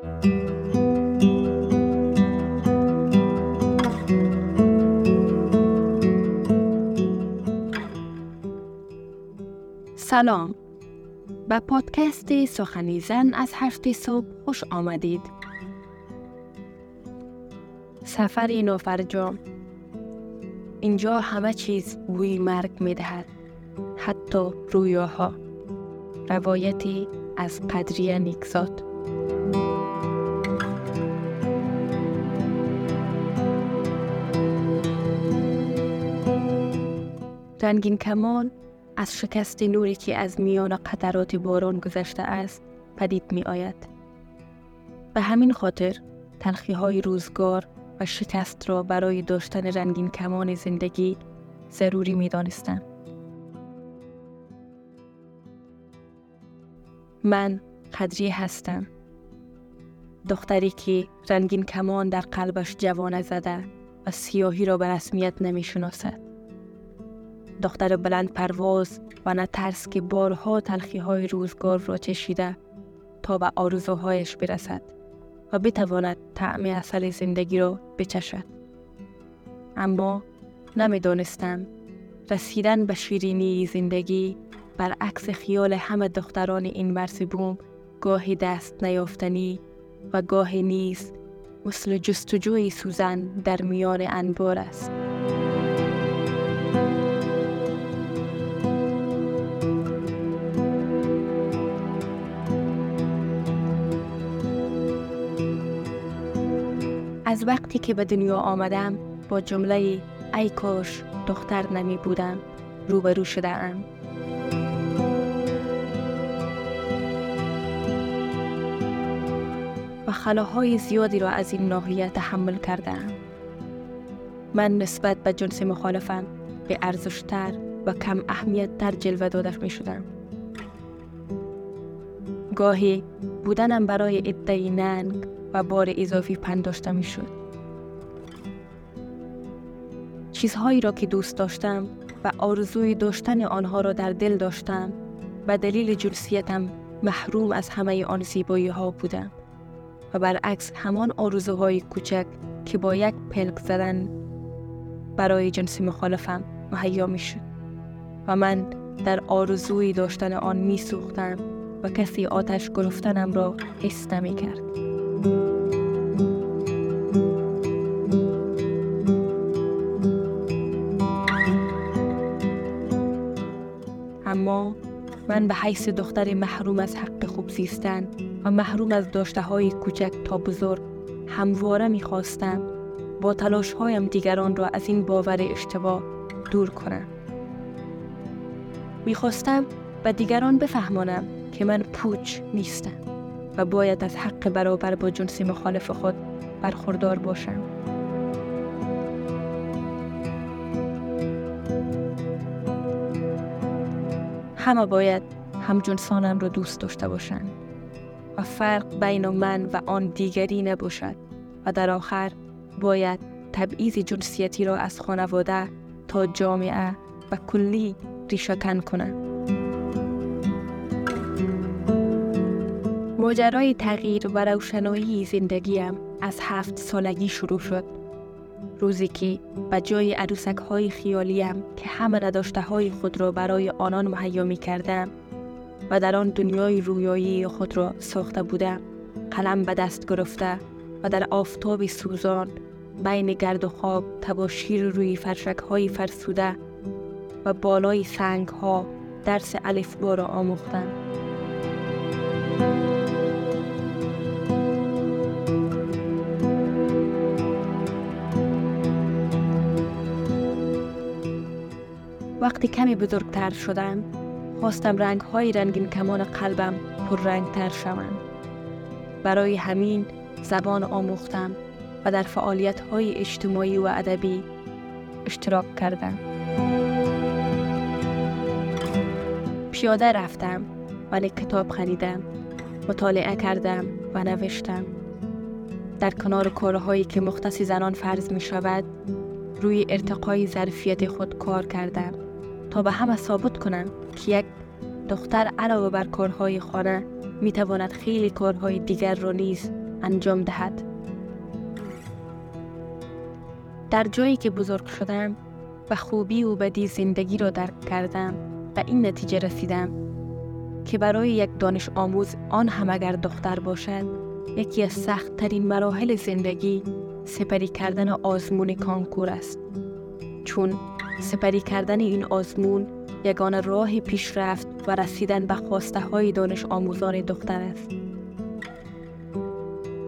سلام. به پادکست سخنی زن از هفته صبح خوش آمدید. سفری نوفرجام اینجا همه چیز بوی مرگ می دهد حتی رویاها. روایتی از قدریه نیکزاد. رنگین کمان از شکست نوری که از میان قطرات باران گذشته است پدید می آید. به همین خاطر تلخی های روزگار و شکست را برای داشتن رنگین کمان زندگی ضروری می دانستم. من قدری هستم. دختری که رنگین کمان در قلبش جوانه زده و سیاهی را به رسمیت نمی شناسد. دختر بلند پرواز و نه ترس که بارها تلخی های روزگار را چشیده تا به آرزوهایش برسد و بتواند طعم اصل زندگی را بچشد. اما نمی‌دانستم رسیدن به شیرینی زندگی برعکس خیال همه دختران این مرسبوم گاهی دست نیافتنی و گاهی نیز مثل جستجوی سوزن در میان انبار است. از وقتی که به دنیا آمدم با جمله ای کاش دختر نمی بودم روبرو شده ام. و خلاهای زیادی را از این ناحیه تحمل کردم. من نسبت به جنس مخالفم به ارزشتر و کم اهمیت تر جلوه داده می شدم. گاهی بودنم برای ادعای ننگ و بار اضافی پنداشته می شد. چیزهایی را که دوست داشتم و آرزوی داشتن آنها را در دل داشتم و دلیل جنسیتم محروم از همه آن زیبایی ها بودم و برعکس همان آرزوهای کوچک که با یک پلک زدن برای جنس مخالفم مهیا می شد و من در آرزوی داشتن آن می سوختم و کسی آتش گرفتنم را حس نمی کرد. من به حیث دختر محروم از حق خوب زیستن و محروم از داشته های کوچک تا بزرگ همواره می‌خواستم با تلاش هایم دیگران را از این باور اشتباه دور کنم. می‌خواستم به دیگران بفهمانم که من پوچ نیستم و باید از حق برابر با جنس مخالف خود برخوردار باشم. همه باید همجنسانم را دوست داشته باشند و فرق بین من و آن دیگری نباشد و در آخر باید تبعیض جنسیتی را از خانواده تا جامعه و کلی ریشکن کنم. ماجرای تغییر و روشنایی زندگیم از هفت سالگی شروع شد. روزی که به جای عروسک های خیالیم که همه نداشته های خود را برای آنان مهیا می کردم و در آن دنیای رویایی خود را ساخته بودم قلم به دست گرفته و در آفتاب سوزان بین گرد و خواب تباشیر روی فرشک های فرسوده و بالای سنگ ها درس الف را آموختم. وقتی کمی بزرگتر شدم خواستم رنگ های رنگین کمان قلبم پر رنگ تر شوند. برای همین زبان آموختم و در فعالیت های اجتماعی و ادبی اشتراک کردم. پیاده رفتم و کتاب خریدم مطالعه کردم و نوشتم در کنار کارهایی که مختصی زنان فرض می شود روی ارتقای ظرفیت خود کار کردم تا به همه ثابت کنم که یک دختر علاوه بر کارهای خانه می تواند خیلی کارهای دیگر را نیز انجام دهد. در جایی که بزرگ شدم و خوبی و بدی زندگی را درک کردم و این نتیجه رسیدم که برای یک دانش آموز آن هم اگر دختر باشد یکی از سخت ترین مراحل زندگی سپری کردن آزمون کانکور است. چون سپری کردن این آزمون یگان راه پیشرفت و رسیدن به خواسته های دانش آموزان دختر است.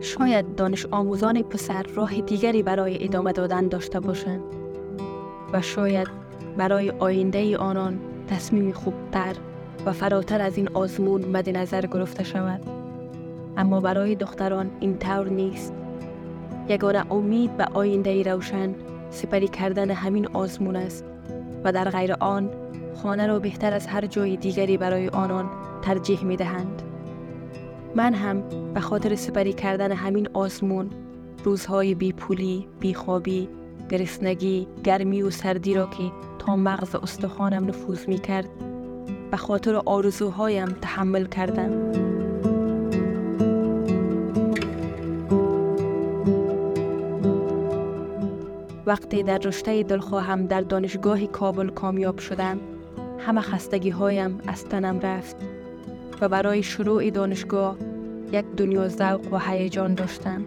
شاید دانش آموزان پسر راه دیگری برای ادامه دادن داشته باشند و شاید برای آینده آنان تصمیم خوبتر و فراتر از این آزمون مد نظر گرفته شود. اما برای دختران این طور نیست. یگانه امید به آینده روشن سپری کردن همین آزمون است و در غیر آن خانه را بهتر از هر جای دیگری برای آنان ترجیح می دهند. من هم به خاطر سپری کردن همین آزمون روزهای بی پولی، بی خوابی، گرسنگی، گرمی و سردی را که تا مغز استخوانم نفوذ می کرد به خاطر آرزوهایم تحمل کردم. وقتی در رشته دلخواهم در دانشگاه کابل کامیاب شدم همه خستگی هایم از تنم رفت و برای شروع دانشگاه یک دنیا ذوق و هیجان داشتم.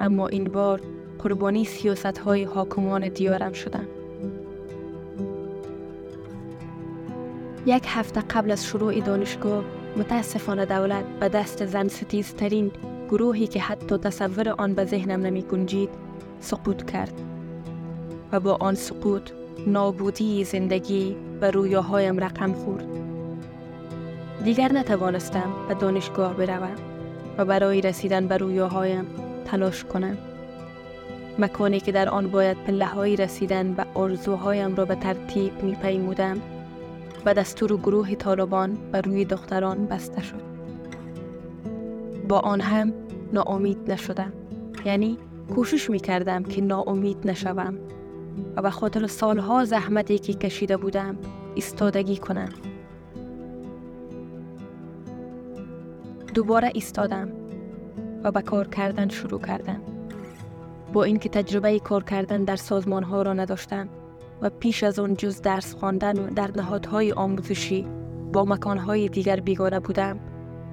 اما این بار قربانی سیاست های حاکمان دیارم شدم. یک هفته قبل از شروع دانشگاه متاسفانه دولت به دست زن ستیزترین گروهی که حتی تصور آن به ذهنم نمی گنجید سقوط کرد. و با آن سقوط نابودی زندگی و رویاهایم رقم خورد. دیگر نتوانستم به دانشگاه بروم و برای رسیدن به رویاهایم تلاش کنم. مکانی که در آن باید پله رسیدن به آرزوهایم را به ترتیب می پیمودم و دستور گروه طالبان بر روی دختران بسته شد. با آن هم ناامید نشدم. یعنی کوشش می کردم که ناامید نشوم و به خاطر سالها زحمتی که کشیده بودم ایستادگی کنم. دوباره ایستادم و به کار کردن شروع کردم. با اینکه تجربه کار کردن در سازمان ها را نداشتم و پیش از آن جز درس خواندن و در نهادهای آموزشی با مکانهای دیگر بیگانه بودم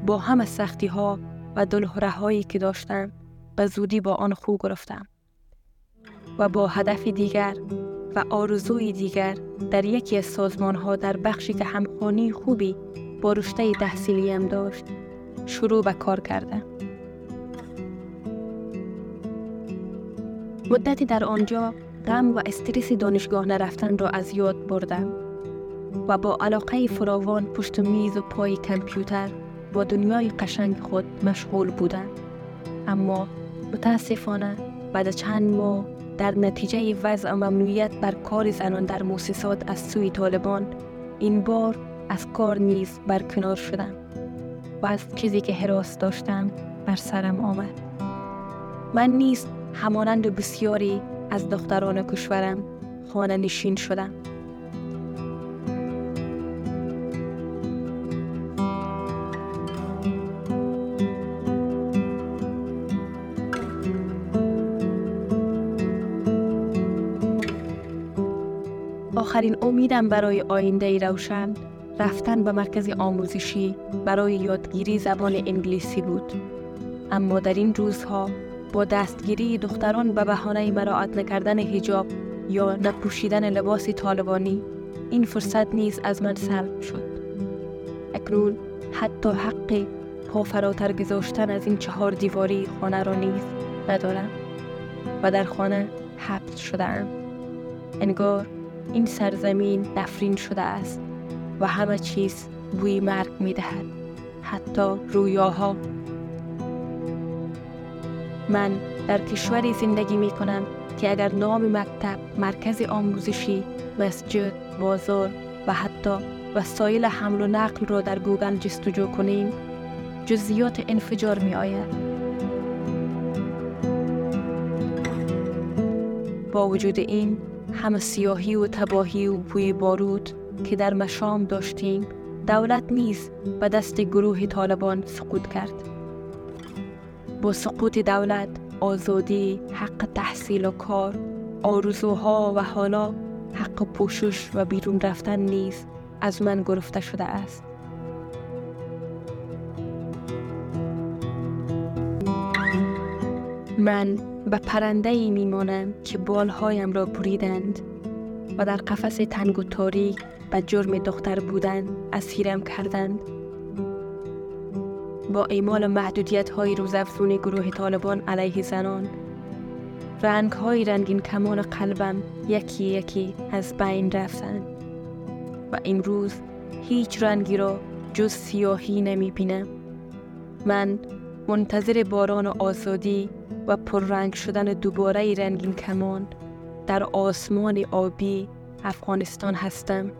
با همه سختی ها و دلهره هایی که داشتم به زودی با آن خو گرفتم. و با هدف دیگر و آرزوی دیگر در یکی از سازمان ها در بخشی که همخوانی خوبی با رشته تحصیلیم داشت شروع به کار کردم. مدتی در آنجا غم و استرس دانشگاه نرفتن را از یاد بردم و با علاقه فراوان پشت میز و پای کمپیوتر با دنیای قشنگ خود مشغول بودم اما متاسفانه بعد چند ماه در نتیجه وضع ممنوعیت بر کار زنان در موسسات از سوی طالبان این بار از کار نیز برکنار شدم و از چیزی که حراس داشتم بر سرم آمد. من نیز همانند بسیاری از دختران کشورم خانه نشین شدم. آخرین امیدم برای آینده روشن رفتن به مرکز آموزشی برای یادگیری زبان انگلیسی بود. اما در این روزها با دستگیری دختران به بهانه مراعات نکردن حجاب یا نپوشیدن لباس طالبانی این فرصت نیز از من سلب شد. اکنون حتی حق پا فراتر گذاشتن از این چهار دیواری خانه را نیز ندارم و در خانه حبس شدم انگار این سرزمین نفرین شده است و همه چیز بوی مرگ می دهد حتی رویاها من در کشوری زندگی می کنم که اگر نام مکتب، مرکز آموزشی، مسجد، بازار و حتی وسایل حمل و نقل را در گوگل جستجو کنیم جزیات انفجار می آید. با وجود این همه سیاهی و تباهی و بوی بارود که در مشام داشتیم دولت نیز به دست گروه طالبان سقوط کرد. با سقوط دولت آزادی حق تحصیل و کار آرزوها و حالا حق پوشش و بیرون رفتن نیز از من گرفته شده است. من به پرنده ای میمانم که بالهایم را بریدند و در قفس تنگ و تاریک به جرم دختر بودن اسیرم کردند. با ایمال محدودیت های روزافزون گروه طالبان علیه زنان رنگ های رنگین کمان قلبم یکی یکی از بین رفتند و امروز هیچ رنگی را جز سیاهی نمی بینم من منتظر باران و آزادی و پررنگ شدن دوباره رنگین کمان. در آسمان آبی افغانستان هستم.